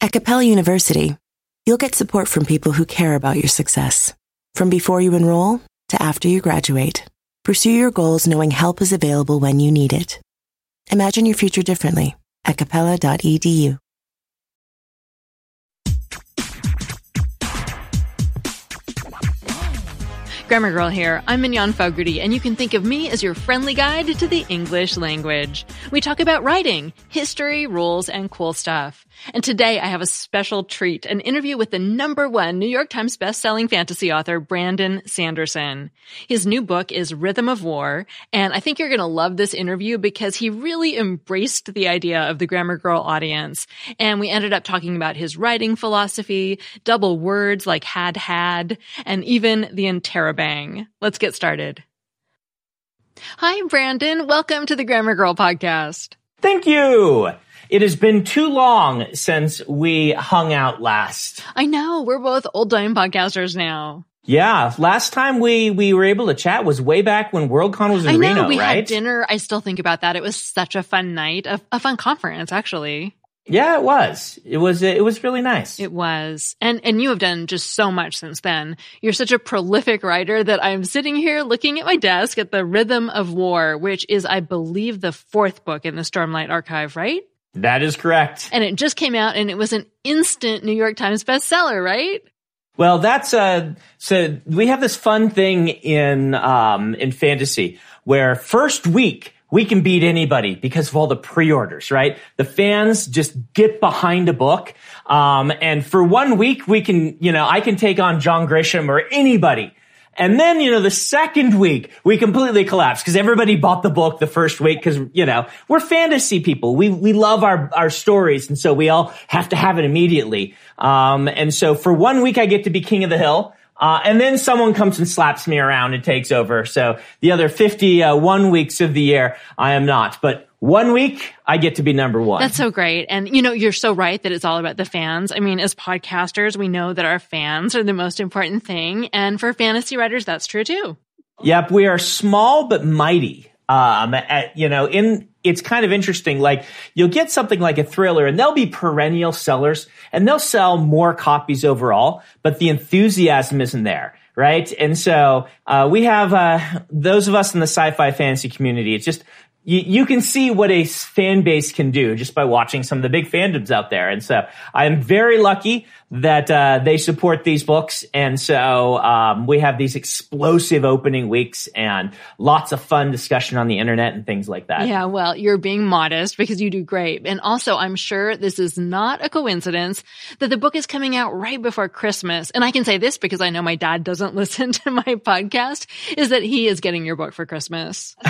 At Capella University, you'll get support from people who care about your success. From before you enroll to after you graduate, pursue your goals knowing help is available when you need it. Imagine your future differently at capella.edu. Grammar Girl here. I'm Mignon Fogarty, and you can think of me as your friendly guide to the English language. We talk about writing, history, rules, and cool stuff. And today I have a special treat, an interview with the number one New York Times bestselling fantasy author, Brandon Sanderson. His new book is Rhythm of War, and I think you're going to love this interview because he really embraced the idea of the Grammar Girl audience. And we ended up talking about his writing philosophy, double words like had had, and even the interrobang. Let's get started. Hi, Brandon. Welcome to the Grammar Girl podcast. Thank you. It has been too long since we hung out last. I know we're both old time podcasters now. Yeah, last time we we were able to chat was way back when Worldcon was in I know Reno, we right? had dinner. I still think about that. It was such a fun night, a, a fun conference, actually. Yeah, it was. It was. It was really nice. It was, and and you have done just so much since then. You're such a prolific writer that I'm sitting here looking at my desk at the Rhythm of War, which is, I believe, the fourth book in the Stormlight Archive, right? That is correct. And it just came out, and it was an instant New York Times bestseller, right? Well, that's uh so we have this fun thing in um in fantasy where first week we can beat anybody because of all the pre-orders, right? The fans just get behind a book. Um and for one week we can, you know, I can take on John Grisham or anybody. And then, you know, the second week we completely collapsed because everybody bought the book the first week because, you know, we're fantasy people. We, we love our, our stories. And so we all have to have it immediately. Um, and so for one week I get to be king of the hill. Uh, and then someone comes and slaps me around and takes over. So the other 51 weeks of the year, I am not. But one week, I get to be number one. That's so great. And you know, you're so right that it's all about the fans. I mean, as podcasters, we know that our fans are the most important thing. And for fantasy writers, that's true too. Yep, we are small but mighty. Um, at, you know, in it's kind of interesting. Like you'll get something like a thriller, and they'll be perennial sellers, and they'll sell more copies overall, but the enthusiasm isn't there, right? And so uh, we have uh, those of us in the sci-fi fantasy community. It's just you, you can see what a fan base can do just by watching some of the big fandoms out there. And so I'm very lucky that uh, they support these books. And so um, we have these explosive opening weeks and lots of fun discussion on the internet and things like that. Yeah, well, you're being modest because you do great. And also, I'm sure this is not a coincidence that the book is coming out right before Christmas. And I can say this because I know my dad doesn't listen to my podcast, is that he is getting your book for Christmas.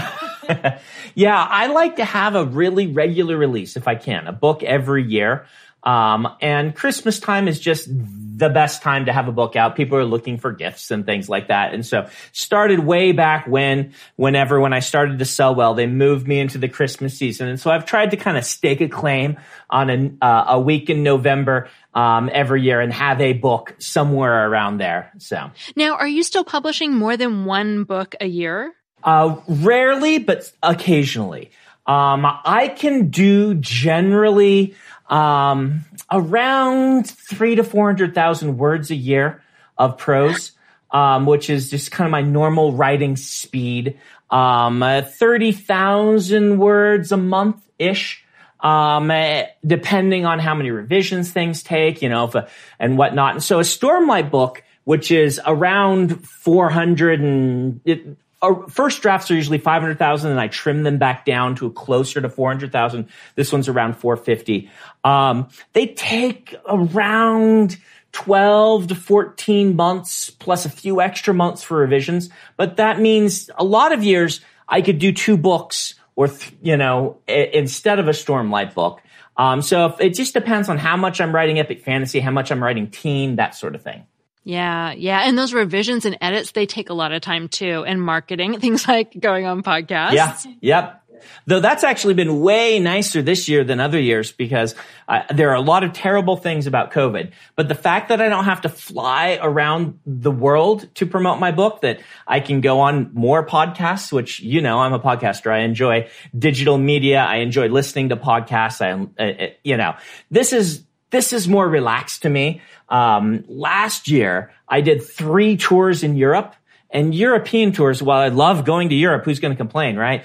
yeah, I like to have a really regular release if I can, a book every year. Um, and Christmas time is just the best time to have a book out. People are looking for gifts and things like that. And so started way back when, whenever, when I started to sell well, they moved me into the Christmas season. And so I've tried to kind of stake a claim on a, uh, a week in November, um, every year and have a book somewhere around there. So Now, are you still publishing more than one book a year? Uh, rarely, but occasionally. Um, I can do generally um, around three to four hundred thousand words a year of prose, um, which is just kind of my normal writing speed. Um, uh, thirty thousand words a month ish. Um, eh, depending on how many revisions things take, you know, if a, and whatnot. And so a Stormlight book, which is around 400 and it, uh, first drafts are usually 500,000 and I trim them back down to closer to 400,000. This one's around 450. Um, they take around 12 to 14 months plus a few extra months for revisions. But that means a lot of years I could do two books or, th- you know, I- instead of a Stormlight book. Um, so it just depends on how much I'm writing epic fantasy, how much I'm writing teen, that sort of thing. Yeah, yeah. And those revisions and edits, they take a lot of time too. And marketing, things like going on podcasts. Yeah. Yep. Though that's actually been way nicer this year than other years because uh, there are a lot of terrible things about COVID. But the fact that I don't have to fly around the world to promote my book, that I can go on more podcasts, which, you know, I'm a podcaster. I enjoy digital media. I enjoy listening to podcasts. I, uh, uh you know, this is, this is more relaxed to me. Um, last year I did three tours in Europe and European tours, while I love going to Europe, who's going to complain, right?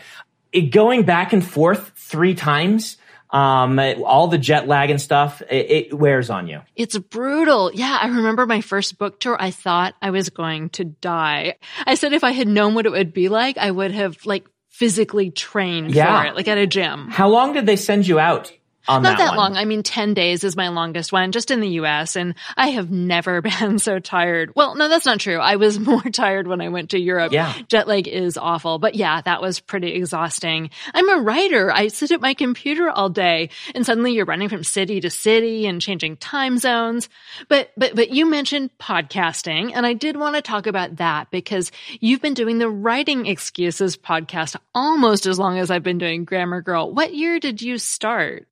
it, going back and forth three times, um, all the jet lag and stuff, it, it, wears on you. It's brutal. Yeah. I remember my first book tour. I thought I was going to die. I said if I had known what it would be like, I would have like physically trained yeah. for it, like at a gym. How long did they send you out? Not that, that long. I mean, 10 days is my longest one just in the US. And I have never been so tired. Well, no, that's not true. I was more tired when I went to Europe. Yeah. Jet lag is awful. But yeah, that was pretty exhausting. I'm a writer. I sit at my computer all day and suddenly you're running from city to city and changing time zones. But, but, but you mentioned podcasting and I did want to talk about that because you've been doing the writing excuses podcast almost as long as I've been doing Grammar Girl. What year did you start?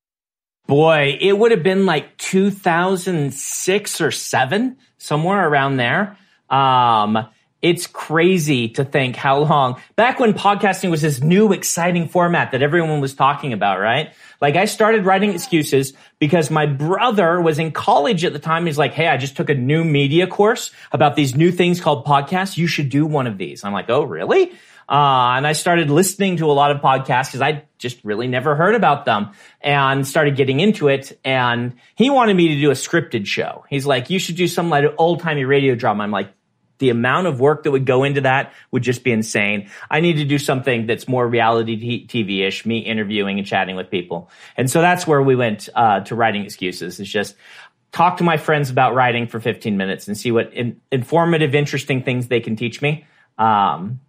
Boy, it would have been like 2006 or seven, somewhere around there. Um, it's crazy to think how long back when podcasting was this new exciting format that everyone was talking about, right? Like I started writing excuses because my brother was in college at the time. He's like, Hey, I just took a new media course about these new things called podcasts. You should do one of these. I'm like, Oh, really? Uh, and I started listening to a lot of podcasts because I just really never heard about them and started getting into it. And he wanted me to do a scripted show. He's like, you should do some like old timey radio drama. I'm like, the amount of work that would go into that would just be insane. I need to do something that's more reality TV ish, me interviewing and chatting with people. And so that's where we went uh, to writing excuses. It's just talk to my friends about writing for 15 minutes and see what in, informative, interesting things they can teach me. Um,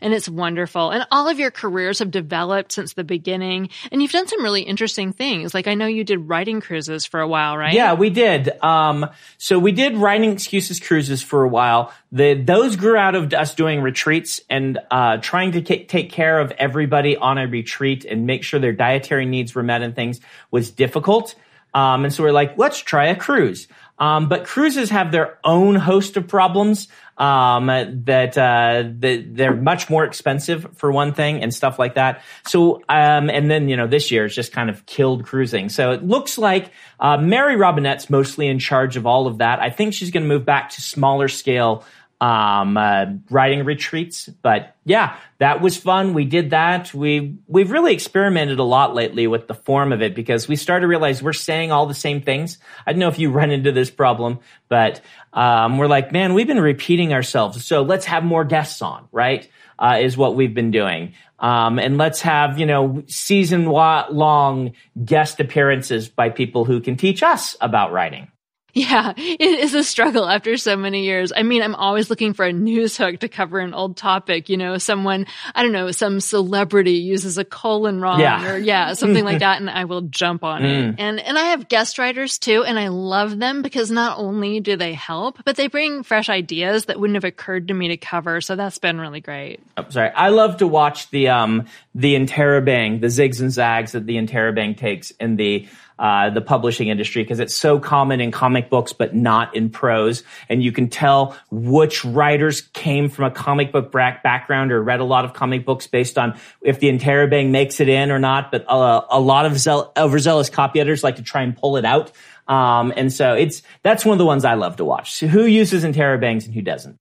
and it's wonderful. And all of your careers have developed since the beginning. And you've done some really interesting things. Like I know you did writing cruises for a while, right? Yeah, we did. Um, so we did writing excuses cruises for a while. The, those grew out of us doing retreats and uh, trying to k- take care of everybody on a retreat and make sure their dietary needs were met and things was difficult. Um, and so we're like, let's try a cruise. Um, but cruises have their own host of problems um, that, uh, that they're much more expensive for one thing and stuff like that. So, um, and then, you know, this year it's just kind of killed cruising. So it looks like, uh, Mary Robinette's mostly in charge of all of that. I think she's going to move back to smaller scale um, uh, writing retreats. But yeah, that was fun. We did that. We we've really experimented a lot lately with the form of it because we started to realize we're saying all the same things. I don't know if you run into this problem, but um, we're like, man, we've been repeating ourselves. So let's have more guests on, right? Uh, is what we've been doing. Um, and let's have, you know, season long guest appearances by people who can teach us about writing. Yeah, it is a struggle after so many years. I mean, I'm always looking for a news hook to cover an old topic. You know, someone, I don't know, some celebrity uses a colon wrong yeah. or yeah, something like that. And I will jump on mm. it. And, and I have guest writers too. And I love them because not only do they help, but they bring fresh ideas that wouldn't have occurred to me to cover. So that's been really great. Oh, sorry. I love to watch the, um, the interrobang, the zigs and zags that the interrobang takes in the, uh, the publishing industry because it's so common in comic books, but not in prose. And you can tell which writers came from a comic book background or read a lot of comic books based on if the interrobang makes it in or not. But uh, a lot of zeal- overzealous copy editors like to try and pull it out. Um, and so it's that's one of the ones I love to watch. So who uses interrobangs and who doesn't?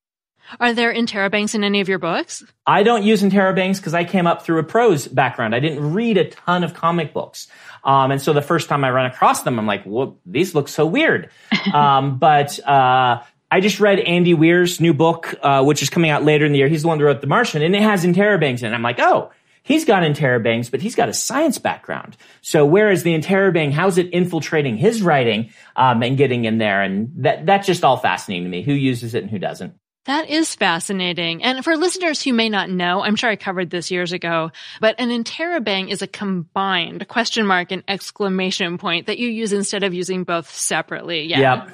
Are there interrobangs in any of your books? I don't use interrobangs because I came up through a prose background. I didn't read a ton of comic books. Um, and so the first time I run across them, I'm like, well, these look so weird. um, but, uh, I just read Andy Weir's new book, uh, which is coming out later in the year. He's the one that wrote The Martian and it has interrobangs in it. I'm like, oh, he's got interrobangs, but he's got a science background. So whereas the interrobang, how's it infiltrating his writing, um, and getting in there? And that, that's just all fascinating to me. Who uses it and who doesn't? That is fascinating. And for listeners who may not know, I'm sure I covered this years ago, but an interrobang is a combined question mark and exclamation point that you use instead of using both separately. Yeah. Yep.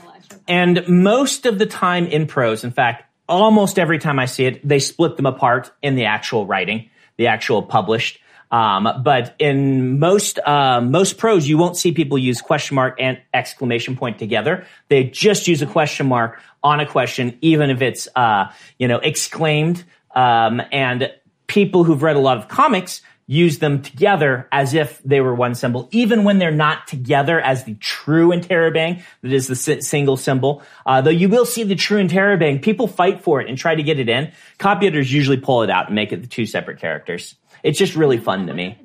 And most of the time in prose, in fact, almost every time I see it, they split them apart in the actual writing, the actual published. Um, but in most uh, most prose, you won't see people use question mark and exclamation point together. They just use a question mark on a question, even if it's uh, you know exclaimed. Um, and people who've read a lot of comics use them together as if they were one symbol, even when they're not together as the true interrobang that is the single symbol. Uh, though you will see the true interrobang, people fight for it and try to get it in. Copy editors usually pull it out and make it the two separate characters it's just really fun to me.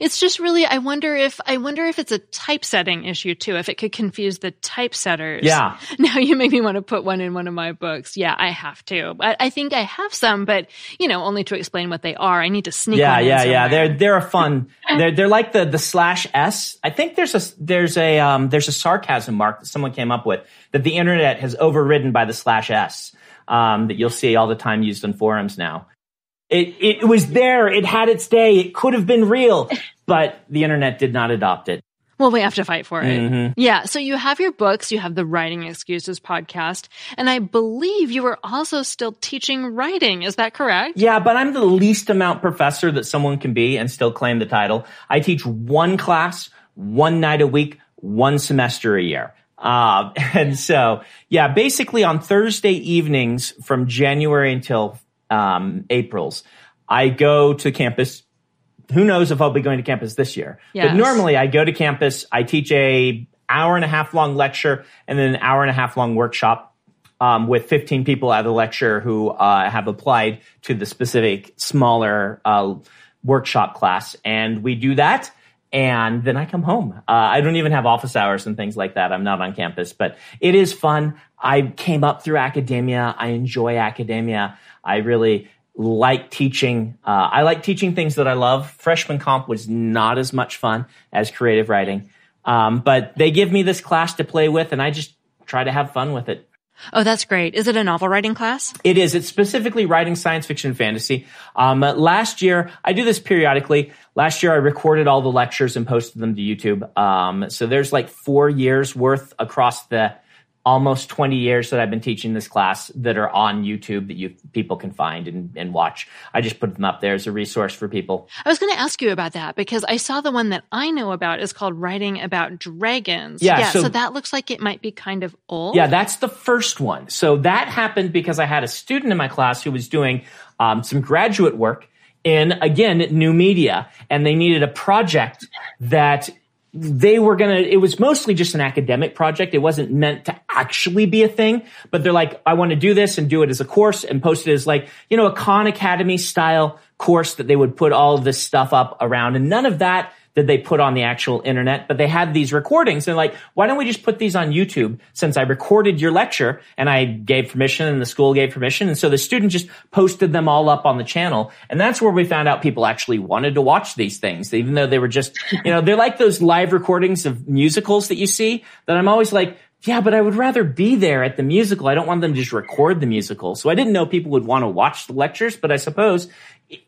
It's just really I wonder if I wonder if it's a typesetting issue too, if it could confuse the typesetters. Yeah. Now you make me want to put one in one of my books. Yeah, I have to. I, I think I have some, but you know, only to explain what they are. I need to sneak. Yeah, yeah, yeah. They're they're a fun. they're they're like the the slash s. I think there's a there's a um there's a sarcasm mark that someone came up with that the internet has overridden by the slash s. Um, that you'll see all the time used in forums now. It, it was there. It had its day. It could have been real, but the internet did not adopt it. Well, we have to fight for it. Mm-hmm. Yeah. So you have your books, you have the Writing Excuses podcast, and I believe you are also still teaching writing. Is that correct? Yeah, but I'm the least amount professor that someone can be and still claim the title. I teach one class, one night a week, one semester a year. Uh, and so, yeah, basically on Thursday evenings from January until um, April's. I go to campus. Who knows if I'll be going to campus this year? Yes. But normally I go to campus. I teach a hour and a half long lecture and then an hour and a half long workshop um, with 15 people at the lecture who uh, have applied to the specific smaller uh, workshop class. And we do that. And then I come home. Uh, I don't even have office hours and things like that. I'm not on campus, but it is fun. I came up through academia. I enjoy academia. I really like teaching. Uh, I like teaching things that I love. Freshman comp was not as much fun as creative writing, um, but they give me this class to play with, and I just try to have fun with it. Oh, that's great. Is it a novel writing class? It is. It's specifically writing science fiction fantasy. Um, last year, I do this periodically. Last year, I recorded all the lectures and posted them to YouTube. Um, so there's like four years worth across the almost 20 years that I've been teaching this class that are on YouTube that you people can find and, and watch. I just put them up there as a resource for people. I was going to ask you about that because I saw the one that I know about is called Writing About Dragons. Yeah, yeah so, so that looks like it might be kind of old. Yeah, that's the first one. So that happened because I had a student in my class who was doing um, some graduate work in again new media and they needed a project that they were gonna it was mostly just an academic project. It wasn't meant to actually be a thing but they're like i want to do this and do it as a course and post it as like you know a khan academy style course that they would put all of this stuff up around. And none of that that they put on the actual internet, but they had these recordings and like, why don't we just put these on YouTube since I recorded your lecture and I gave permission and the school gave permission. And so the student just posted them all up on the channel. And that's where we found out people actually wanted to watch these things, even though they were just, you know, they're like those live recordings of musicals that you see that I'm always like, yeah, but I would rather be there at the musical. I don't want them to just record the musical. So I didn't know people would want to watch the lectures, but I suppose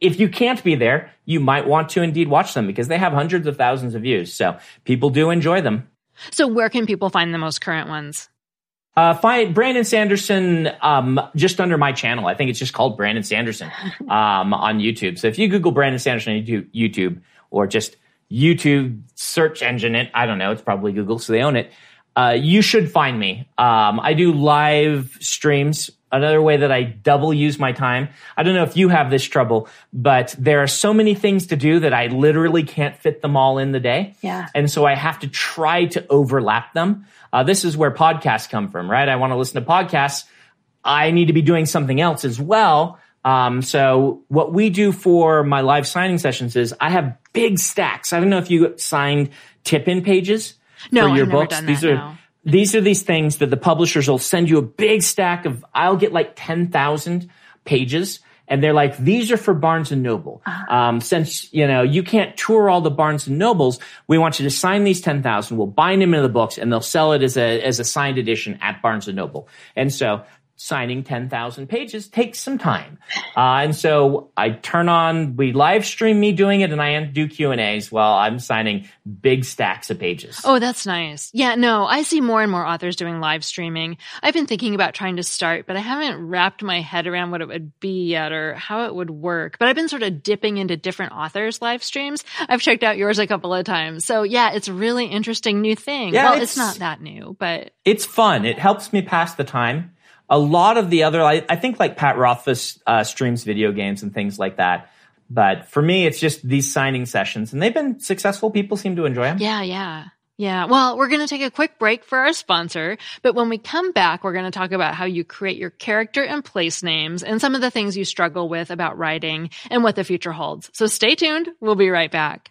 if you can't be there, you might want to indeed watch them because they have hundreds of thousands of views. So people do enjoy them. So where can people find the most current ones? Uh, find Brandon Sanderson um, just under my channel. I think it's just called Brandon Sanderson um, on YouTube. So if you Google Brandon Sanderson on YouTube or just YouTube search engine it, I don't know, it's probably Google, so they own it. Uh, you should find me. Um, I do live streams another way that I double use my time. I don't know if you have this trouble, but there are so many things to do that I literally can't fit them all in the day. Yeah. And so I have to try to overlap them. Uh, this is where podcasts come from, right? I want to listen to podcasts. I need to be doing something else as well. Um, so what we do for my live signing sessions is I have big stacks. I don't know if you signed tip in pages no, for your I've books. That, These no. are these are these things that the publishers will send you a big stack of, I'll get like 10,000 pages. And they're like, these are for Barnes and Noble. Uh-huh. Um, since, you know, you can't tour all the Barnes and Nobles, we want you to sign these 10,000. We'll bind them into the books and they'll sell it as a, as a signed edition at Barnes and Noble. And so signing 10,000 pages takes some time. Uh, and so I turn on, we live stream me doing it and I do Q and A's while I'm signing big stacks of pages. Oh, that's nice. Yeah, no, I see more and more authors doing live streaming. I've been thinking about trying to start, but I haven't wrapped my head around what it would be yet or how it would work. But I've been sort of dipping into different authors' live streams. I've checked out yours a couple of times. So yeah, it's a really interesting new thing. Yeah, well, it's, it's not that new, but it's fun. It helps me pass the time a lot of the other, I, I think like Pat Rothfuss uh, streams video games and things like that. But for me, it's just these signing sessions, and they've been successful. People seem to enjoy them. Yeah, yeah. Yeah, well, we're going to take a quick break for our sponsor, but when we come back, we're going to talk about how you create your character and place names and some of the things you struggle with about writing and what the future holds. So stay tuned. We'll be right back.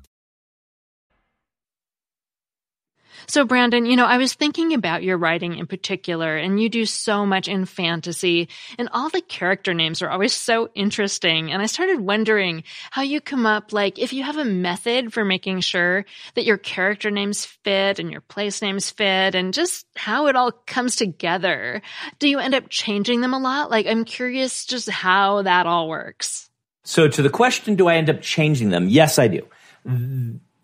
So, Brandon, you know, I was thinking about your writing in particular, and you do so much in fantasy, and all the character names are always so interesting. And I started wondering how you come up, like, if you have a method for making sure that your character names fit and your place names fit, and just how it all comes together. Do you end up changing them a lot? Like, I'm curious just how that all works. So, to the question, do I end up changing them? Yes, I do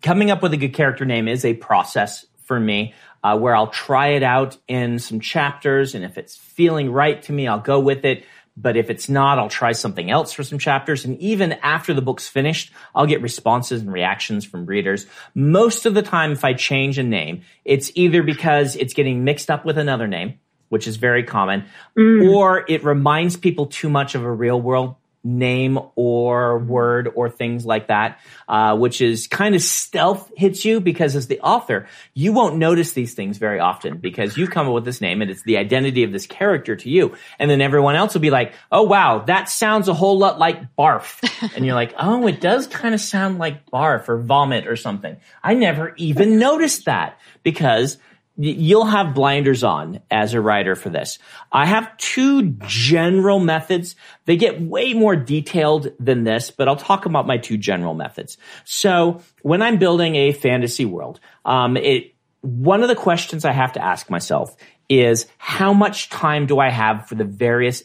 coming up with a good character name is a process for me uh, where I'll try it out in some chapters. And if it's feeling right to me, I'll go with it. But if it's not, I'll try something else for some chapters. And even after the book's finished, I'll get responses and reactions from readers. Most of the time, if I change a name, it's either because it's getting mixed up with another name, which is very common, mm. or it reminds people too much of a real world name or word or things like that, uh, which is kind of stealth hits you because as the author, you won't notice these things very often because you come up with this name and it's the identity of this character to you. And then everyone else will be like, oh wow, that sounds a whole lot like barf. and you're like, oh, it does kind of sound like barf or vomit or something. I never even noticed that because you'll have blinders on as a writer for this. I have two general methods. They get way more detailed than this, but I'll talk about my two general methods. So when I'm building a fantasy world, um, it, one of the questions I have to ask myself is how much time do I have for the various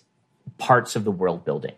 parts of the world building?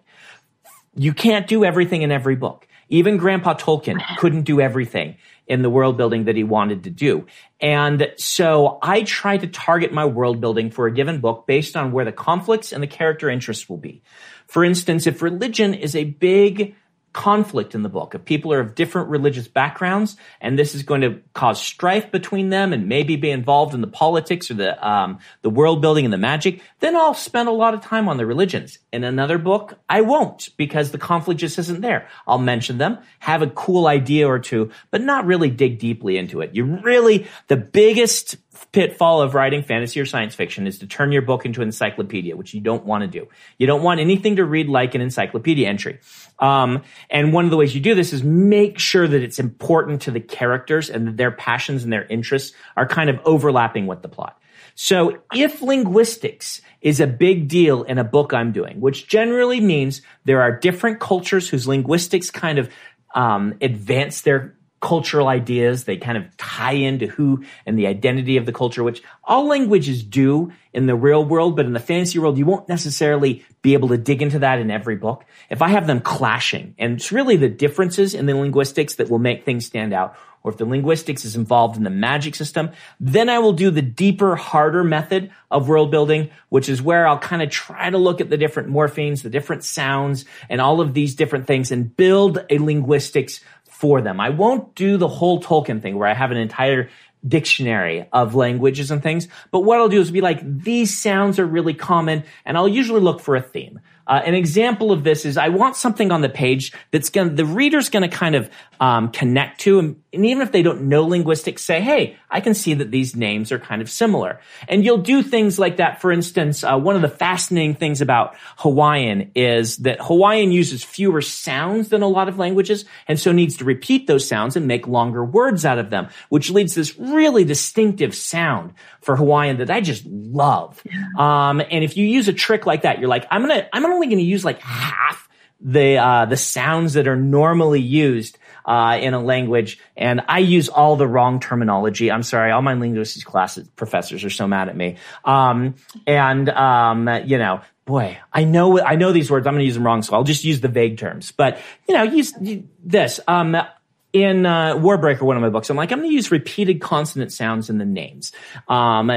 You can't do everything in every book. Even Grandpa Tolkien couldn't do everything in the world building that he wanted to do. And so I try to target my world building for a given book based on where the conflicts and the character interests will be. For instance, if religion is a big conflict in the book of people are of different religious backgrounds and this is going to cause strife between them and maybe be involved in the politics or the um, the world building and the magic then i'll spend a lot of time on the religions. In another book i won't because the conflict just isn't there. I'll mention them have a cool idea or two but not really dig deeply into it. You really the biggest pitfall of writing fantasy or science fiction is to turn your book into an encyclopedia, which you don't want to do. You don't want anything to read like an encyclopedia entry. Um, and one of the ways you do this is make sure that it's important to the characters and that their passions and their interests are kind of overlapping with the plot. So if linguistics is a big deal in a book I'm doing, which generally means there are different cultures whose linguistics kind of um, advance their cultural ideas. They kind of tie into who and the identity of the culture, which all languages do in the real world, but in the fantasy world, you won't necessarily be able to dig into that in every book. If I have them clashing, and it's really the differences in the linguistics that will make things stand out, or if the linguistics is involved in the magic system, then I will do the deeper, harder method of world building, which is where I'll kind of try to look at the different morphemes, the different sounds, and all of these different things and build a linguistics for them. I won't do the whole Tolkien thing where I have an entire dictionary of languages and things. But what I'll do is be like, these sounds are really common, and I'll usually look for a theme. Uh, an example of this is I want something on the page that's going the reader's going to kind of um, connect to, and, and, even if they don't know linguistics, say, hey, I can see that these names are kind of similar. And you'll do things like that. For instance, uh, one of the fascinating things about Hawaiian is that Hawaiian uses fewer sounds than a lot of languages, and so needs to repeat those sounds and make longer words out of them, which leads to this really distinctive sound for Hawaiian that I just love. Um, and if you use a trick like that, you're like, I'm gonna, I'm only gonna use like half the uh, the sounds that are normally used uh, in a language, and I use all the wrong terminology. I'm sorry, all my linguistics classes professors are so mad at me. Um, and um, you know, boy, I know I know these words. I'm going to use them wrong, so I'll just use the vague terms. But you know, use this. Um, in uh, Warbreaker, one of my books, I'm like, I'm going to use repeated consonant sounds in the names. Um,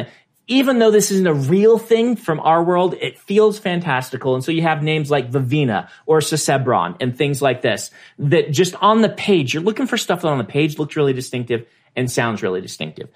even though this isn't a real thing from our world, it feels fantastical. And so you have names like Vivenna or Susebron and things like this that just on the page, you're looking for stuff that on the page looks really distinctive and sounds really distinctive.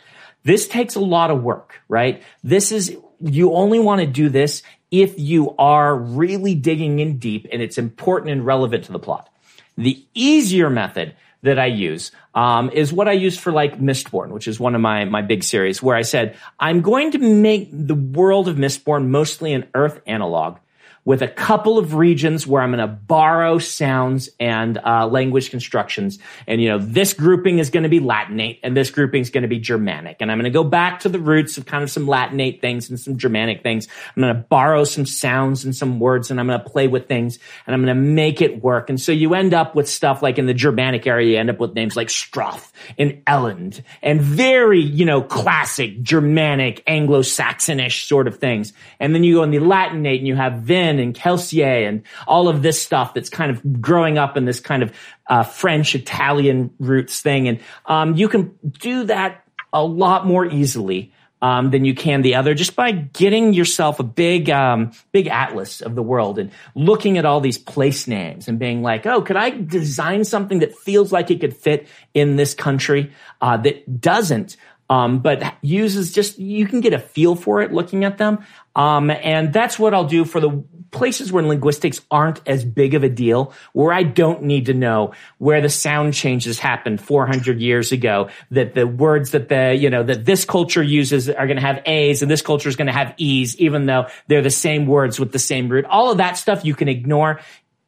This takes a lot of work, right? This is, you only want to do this if you are really digging in deep and it's important and relevant to the plot. The easier method that I use um, is what I use for like Mistborn, which is one of my my big series, where I said I'm going to make the world of Mistborn mostly an Earth analog with a couple of regions where I'm going to borrow sounds and uh, language constructions. And, you know, this grouping is going to be Latinate and this grouping is going to be Germanic. And I'm going to go back to the roots of kind of some Latinate things and some Germanic things. I'm going to borrow some sounds and some words and I'm going to play with things and I'm going to make it work. And so you end up with stuff like in the Germanic area, you end up with names like Straff and Elend and very, you know, classic Germanic, Anglo-Saxonish sort of things. And then you go in the Latinate and you have Vin and Kelsier and all of this stuff that's kind of growing up in this kind of uh, French Italian roots thing. And um, you can do that a lot more easily. Um, than you can the other just by getting yourself a big um, big atlas of the world and looking at all these place names and being like oh could i design something that feels like it could fit in this country uh, that doesn't um, but uses just you can get a feel for it looking at them um, and that's what i'll do for the places where linguistics aren't as big of a deal, where I don't need to know where the sound changes happened 400 years ago, that the words that the, you know, that this culture uses are going to have A's and this culture is going to have E's, even though they're the same words with the same root. All of that stuff you can ignore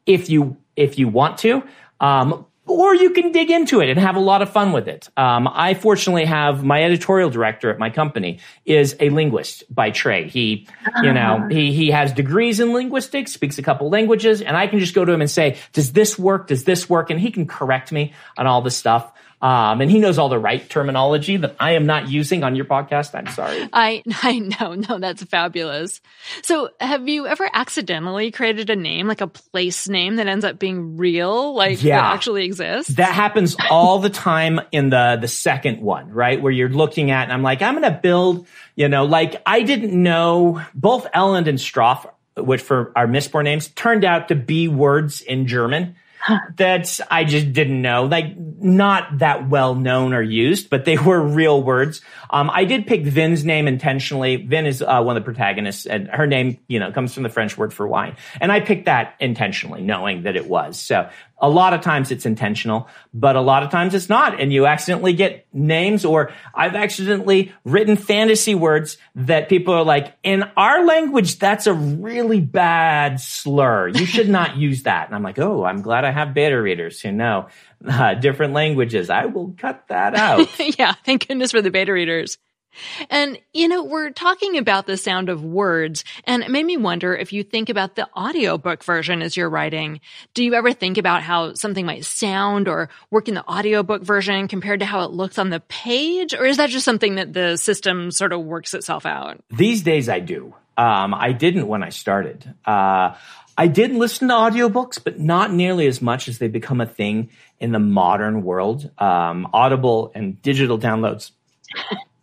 if you, if you want to. Um, or you can dig into it and have a lot of fun with it. Um, I fortunately have my editorial director at my company is a linguist by trade. He, you know, ah. he he has degrees in linguistics, speaks a couple languages, and I can just go to him and say, "Does this work? Does this work?" And he can correct me on all this stuff. Um, and he knows all the right terminology that I am not using on your podcast. I'm sorry. I I know, no, that's fabulous. So, have you ever accidentally created a name, like a place name, that ends up being real, like Yeah. that actually exists? That happens all the time in the the second one, right? Where you're looking at, and I'm like, I'm going to build, you know, like I didn't know both Elend and Straff, which for our Mistborn names, turned out to be words in German that I just didn't know, like not that well known or used, but they were real words. Um, I did pick Vin's name intentionally. Vin is uh, one of the protagonists, and her name, you know, comes from the French word for wine, and I picked that intentionally, knowing that it was. So a lot of times it's intentional, but a lot of times it's not, and you accidentally get names, or I've accidentally written fantasy words that people are like, in our language, that's a really bad slur. You should not use that. And I'm like, oh, I'm glad I have beta readers who know uh, different languages. I will cut that out. yeah, thank goodness for the beta readers. And, you know, we're talking about the sound of words, and it made me wonder if you think about the audiobook version as you're writing. Do you ever think about how something might sound or work in the audiobook version compared to how it looks on the page? Or is that just something that the system sort of works itself out? These days I do. Um, I didn't when I started. Uh, I did listen to audiobooks, but not nearly as much as they become a thing in the modern world. Um, Audible and digital downloads.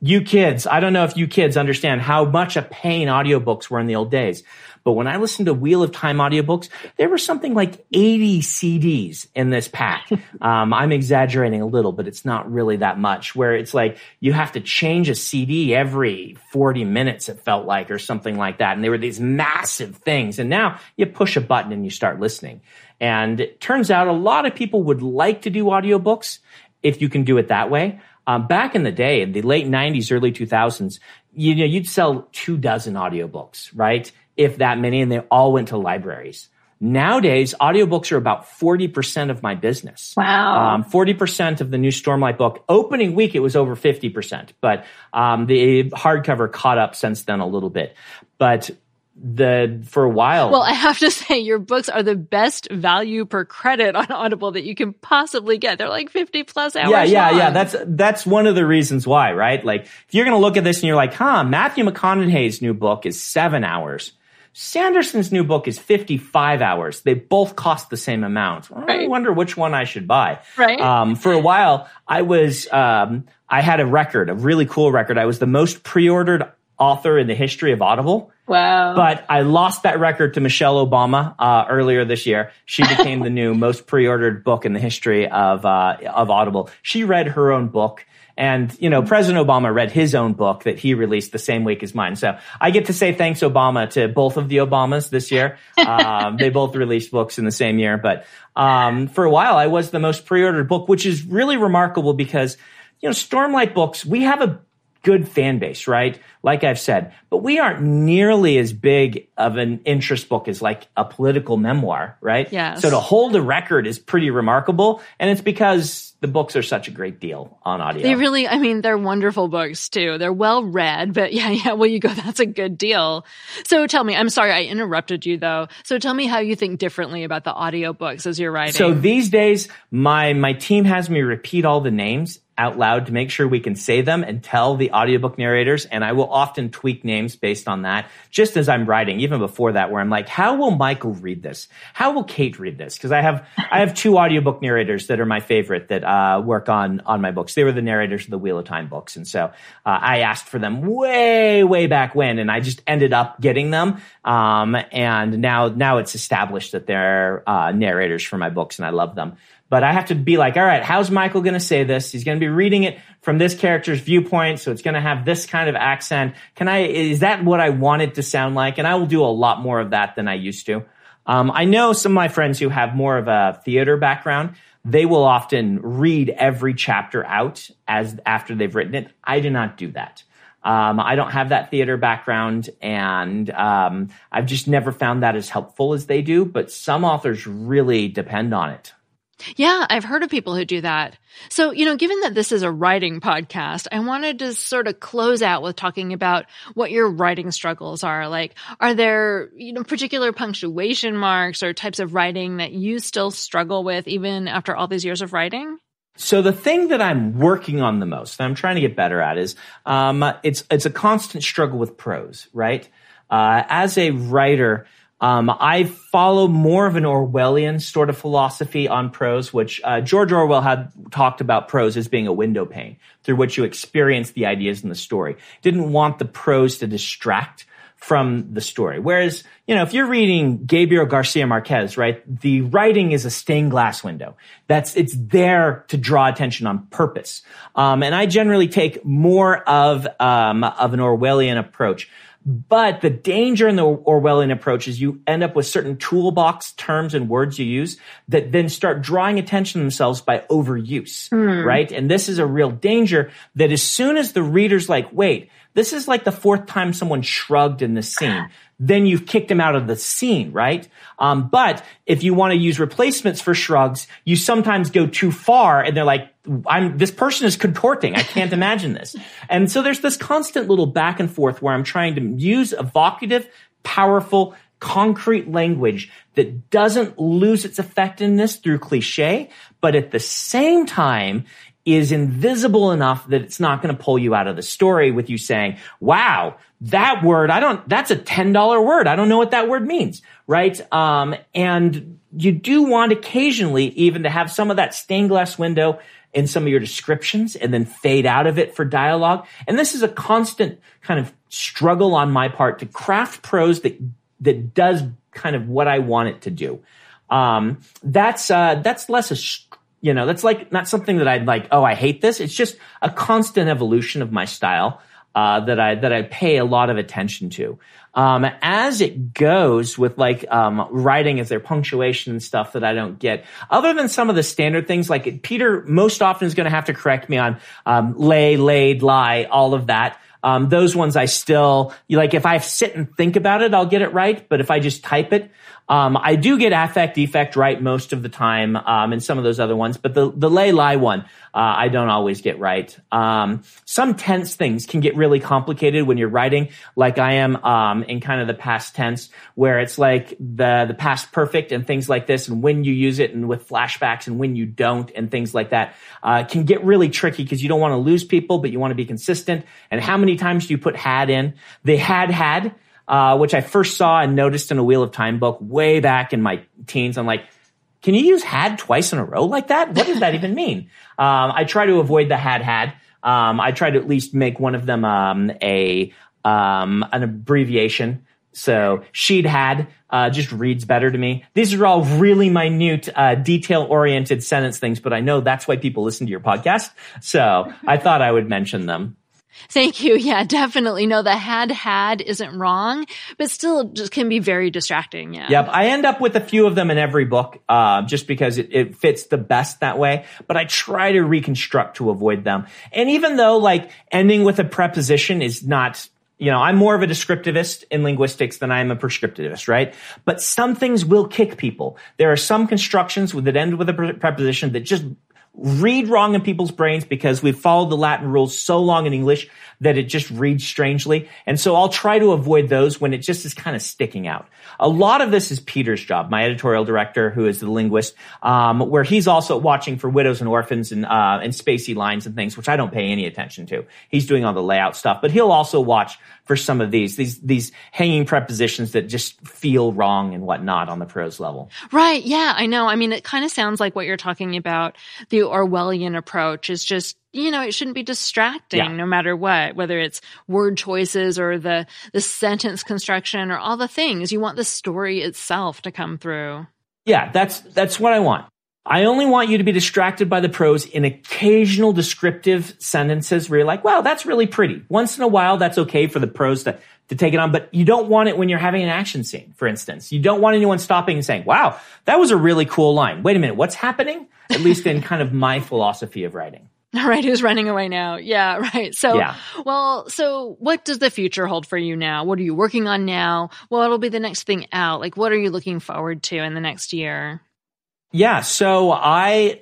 You kids, I don't know if you kids understand how much a pain audiobooks were in the old days. But when I listened to Wheel of Time audiobooks, there were something like 80 CDs in this pack. Um, I'm exaggerating a little, but it's not really that much where it's like you have to change a CD every 40 minutes, it felt like, or something like that. And they were these massive things. And now you push a button and you start listening. And it turns out a lot of people would like to do audiobooks if you can do it that way. Um, back in the day, in the late 90s, early 2000s, you know, you'd sell two dozen audiobooks, right? If that many, and they all went to libraries. Nowadays, audiobooks are about 40% of my business. Wow. Um, 40% of the new Stormlight book. Opening week, it was over 50%, but um, the hardcover caught up since then a little bit. But the for a while, Well, I have to say, your books are the best value per credit on Audible that you can possibly get. They're like 50 plus hours. yeah, yeah, long. yeah. That's that's one of the reasons why, right? Like, if you're going to look at this and you're like, huh, Matthew McConaughey's new book is seven hours. Sanderson's new book is 55 hours. They both cost the same amount. I Right. wonder which one I should buy. Right. Um, for a while, I was, um, I had a record, a really cool record. I was the most pre-ordered author in the history of Audible. Wow. But I lost that record to Michelle Obama uh, earlier this year. She became the new most pre-ordered book in the history of uh, of Audible. She read her own book, and you know President Obama read his own book that he released the same week as mine. So I get to say thanks Obama to both of the Obamas this year. Um, they both released books in the same year, but um, for a while I was the most pre-ordered book, which is really remarkable because you know Stormlight Books we have a good fan base, right? Like I've said, but we aren't nearly as big of an interest book as like a political memoir, right? Yes. So to hold a record is pretty remarkable. And it's because the books are such a great deal on audio. They really, I mean, they're wonderful books too. They're well read, but yeah, yeah, well, you go, that's a good deal. So tell me, I'm sorry, I interrupted you though. So tell me how you think differently about the audiobooks as you're writing. So these days, my my team has me repeat all the names out loud to make sure we can say them and tell the audiobook narrators. And I will often tweak names based on that, just as I'm writing, even before that, where I'm like, how will Michael read this? How will Kate read this? Because I have I have two audiobook narrators that are my favorite that uh, work on on my books. They were the narrators of the Wheel of Time books, and so uh, I asked for them way way back when, and I just ended up getting them. Um, and now now it's established that they're uh, narrators for my books, and I love them but I have to be like, all right, how's Michael going to say this? He's going to be reading it from this character's viewpoint, so it's going to have this kind of accent. Can I? Is that what I want it to sound like? And I will do a lot more of that than I used to. Um, I know some of my friends who have more of a theater background. They will often read every chapter out as after they've written it. I do not do that. Um, I don't have that theater background, and um, I've just never found that as helpful as they do. But some authors really depend on it. Yeah, I've heard of people who do that. So, you know, given that this is a writing podcast, I wanted to sort of close out with talking about what your writing struggles are. Like, are there, you know, particular punctuation marks or types of writing that you still struggle with even after all these years of writing? So the thing that I'm working on the most, that I'm trying to get better at, is um, it's it's a constant struggle with prose, right? Uh, as a writer, um, I follow more of an Orwellian sort of philosophy on prose, which uh, George Orwell had talked about prose as being a window pane through which you experience the ideas in the story. Didn't want the prose to distract from the story. Whereas, you know, if you're reading Gabriel Garcia Marquez, right, the writing is a stained glass window. That's, it's there to draw attention on purpose. Um, and I generally take more of, um, of an Orwellian approach. But the danger in the Orwellian approach is you end up with certain toolbox terms and words you use that then start drawing attention to themselves by overuse, mm. right? And this is a real danger that as soon as the reader's like, wait, this is like the fourth time someone shrugged in the scene. Then you've kicked him out of the scene, right? Um, but if you want to use replacements for shrugs, you sometimes go too far and they're like, I'm, this person is contorting. I can't imagine this. And so there's this constant little back and forth where I'm trying to use evocative, powerful, concrete language that doesn't lose its effectiveness through cliche, but at the same time is invisible enough that it's not going to pull you out of the story with you saying, wow, that word, I don't, that's a $10 word. I don't know what that word means. Right. Um, and you do want occasionally even to have some of that stained glass window in some of your descriptions and then fade out of it for dialogue. And this is a constant kind of struggle on my part to craft prose that, that does kind of what I want it to do. Um, that's, uh, that's less a, you know, that's like not something that I'd like, oh, I hate this. It's just a constant evolution of my style uh, that I that I pay a lot of attention to. Um, as it goes with like um, writing, is there punctuation and stuff that I don't get? Other than some of the standard things, like Peter most often is going to have to correct me on um, lay, laid, lie, all of that. Um, those ones I still like. If I sit and think about it, I'll get it right. But if I just type it, um, I do get affect defect right most of the time, um, and some of those other ones, but the the lay lie one uh, I don't always get right. Um, some tense things can get really complicated when you're writing, like I am um, in kind of the past tense, where it's like the the past perfect and things like this, and when you use it, and with flashbacks, and when you don't, and things like that, uh, can get really tricky because you don't want to lose people, but you want to be consistent. And how many times do you put had in? They had had uh, which I first saw and noticed in a Wheel of Time book way back in my teens. I'm like, can you use had twice in a row like that? What does that even mean? Um, I try to avoid the had had. Um, I try to at least make one of them um, a um, an abbreviation. So she'd had uh, just reads better to me. These are all really minute, uh, detail oriented sentence things, but I know that's why people listen to your podcast. So I thought I would mention them. Thank you. Yeah, definitely. No, the had had isn't wrong, but still just can be very distracting. Yeah. Yep. I end up with a few of them in every book, uh, just because it, it fits the best that way, but I try to reconstruct to avoid them. And even though like ending with a preposition is not you know, I'm more of a descriptivist in linguistics than I am a prescriptivist, right? But some things will kick people. There are some constructions that end with a preposition that just read wrong in people's brains because we've followed the Latin rules so long in English that it just reads strangely. And so I'll try to avoid those when it just is kind of sticking out. A lot of this is Peter's job, my editorial director, who is the linguist, um, where he's also watching for widows and orphans and, uh, and spacey lines and things, which I don't pay any attention to. He's doing all the layout stuff, but he'll also watch for some of these, these, these hanging prepositions that just feel wrong and whatnot on the prose level. Right. Yeah, I know. I mean, it kind of sounds like what you're talking about. The Orwellian approach is just you know, it shouldn't be distracting yeah. no matter what, whether it's word choices or the, the sentence construction or all the things. You want the story itself to come through. Yeah, that's, that's what I want. I only want you to be distracted by the prose in occasional descriptive sentences where you're like, wow, that's really pretty. Once in a while, that's okay for the prose to, to take it on, but you don't want it when you're having an action scene, for instance. You don't want anyone stopping and saying, wow, that was a really cool line. Wait a minute, what's happening? At least in kind of my philosophy of writing. All right, who's running away now? Yeah, right. So, yeah. well, so what does the future hold for you now? What are you working on now? What'll be the next thing out? Like, what are you looking forward to in the next year? Yeah, so I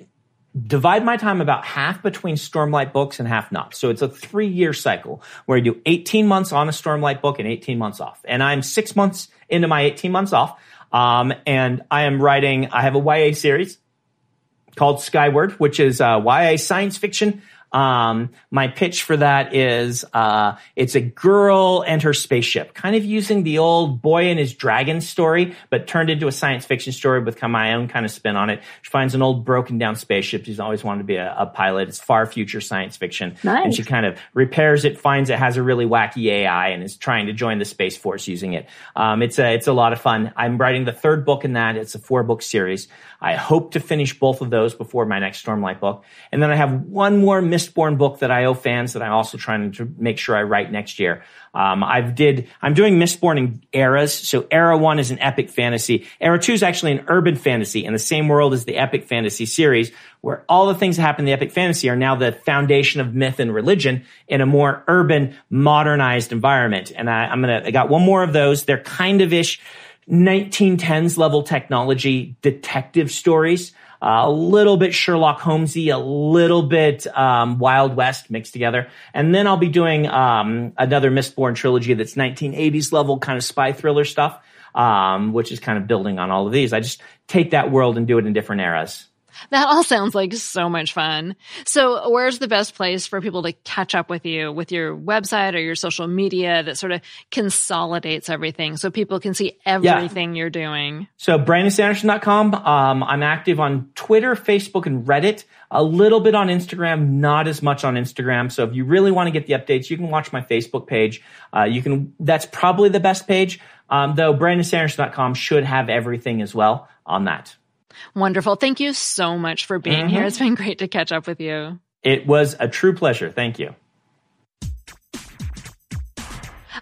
divide my time about half between Stormlight books and half not. So it's a three year cycle where I do 18 months on a Stormlight book and 18 months off. And I'm six months into my 18 months off. Um, and I am writing, I have a YA series called Skyward, which is uh, YA science fiction um, my pitch for that is uh, it's a girl and her spaceship, kind of using the old boy and his dragon story, but turned into a science fiction story with my own kind of spin on it. She finds an old broken down spaceship. She's always wanted to be a, a pilot. It's far future science fiction. Nice. And she kind of repairs it, finds it has a really wacky AI, and is trying to join the Space Force using it. Um, it's a it's a lot of fun. I'm writing the third book in that. It's a four book series. I hope to finish both of those before my next Stormlight book, and then I have one more. Mistborn book that I owe fans that I'm also trying to make sure I write next year. Um, I've did, I'm doing Mistborn in eras. So era one is an epic fantasy. Era two is actually an urban fantasy in the same world as the epic fantasy series, where all the things that happen in the epic fantasy are now the foundation of myth and religion in a more urban, modernized environment. And I, I'm gonna, I got one more of those. They're kind of ish 1910s level technology detective stories a little bit Sherlock Holmesy, a little bit um, Wild West mixed together, and then I'll be doing um, another Mistborn trilogy that's 1980s level kind of spy thriller stuff, um, which is kind of building on all of these. I just take that world and do it in different eras. That all sounds like so much fun. So, where's the best place for people to catch up with you with your website or your social media that sort of consolidates everything so people can see everything yeah. you're doing? So, BrandonSanderson.com. Um, I'm active on Twitter, Facebook, and Reddit. A little bit on Instagram, not as much on Instagram. So, if you really want to get the updates, you can watch my Facebook page. Uh, you can, that's probably the best page. Um, though BrandonSanderson.com should have everything as well on that. Wonderful. Thank you so much for being mm-hmm. here. It's been great to catch up with you. It was a true pleasure. Thank you.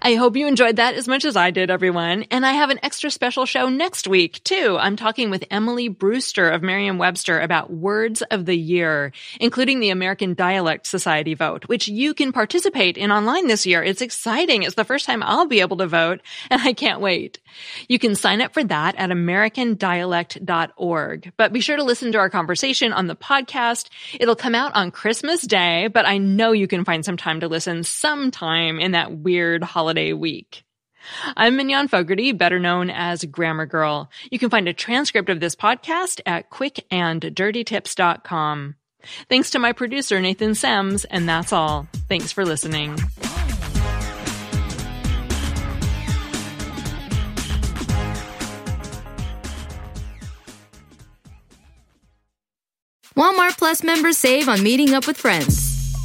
I hope you enjoyed that as much as I did, everyone. And I have an extra special show next week, too. I'm talking with Emily Brewster of Merriam Webster about words of the year, including the American Dialect Society vote, which you can participate in online this year. It's exciting. It's the first time I'll be able to vote, and I can't wait. You can sign up for that at americandialect.org. But be sure to listen to our conversation on the podcast. It'll come out on Christmas Day, but I know you can find some time to listen sometime in that weird holiday holiday week. I'm Mignon Fogarty, better known as Grammar Girl. You can find a transcript of this podcast at quickanddirtytips.com. Thanks to my producer, Nathan Semes, and that's all. Thanks for listening. Walmart Plus members save on meeting up with friends.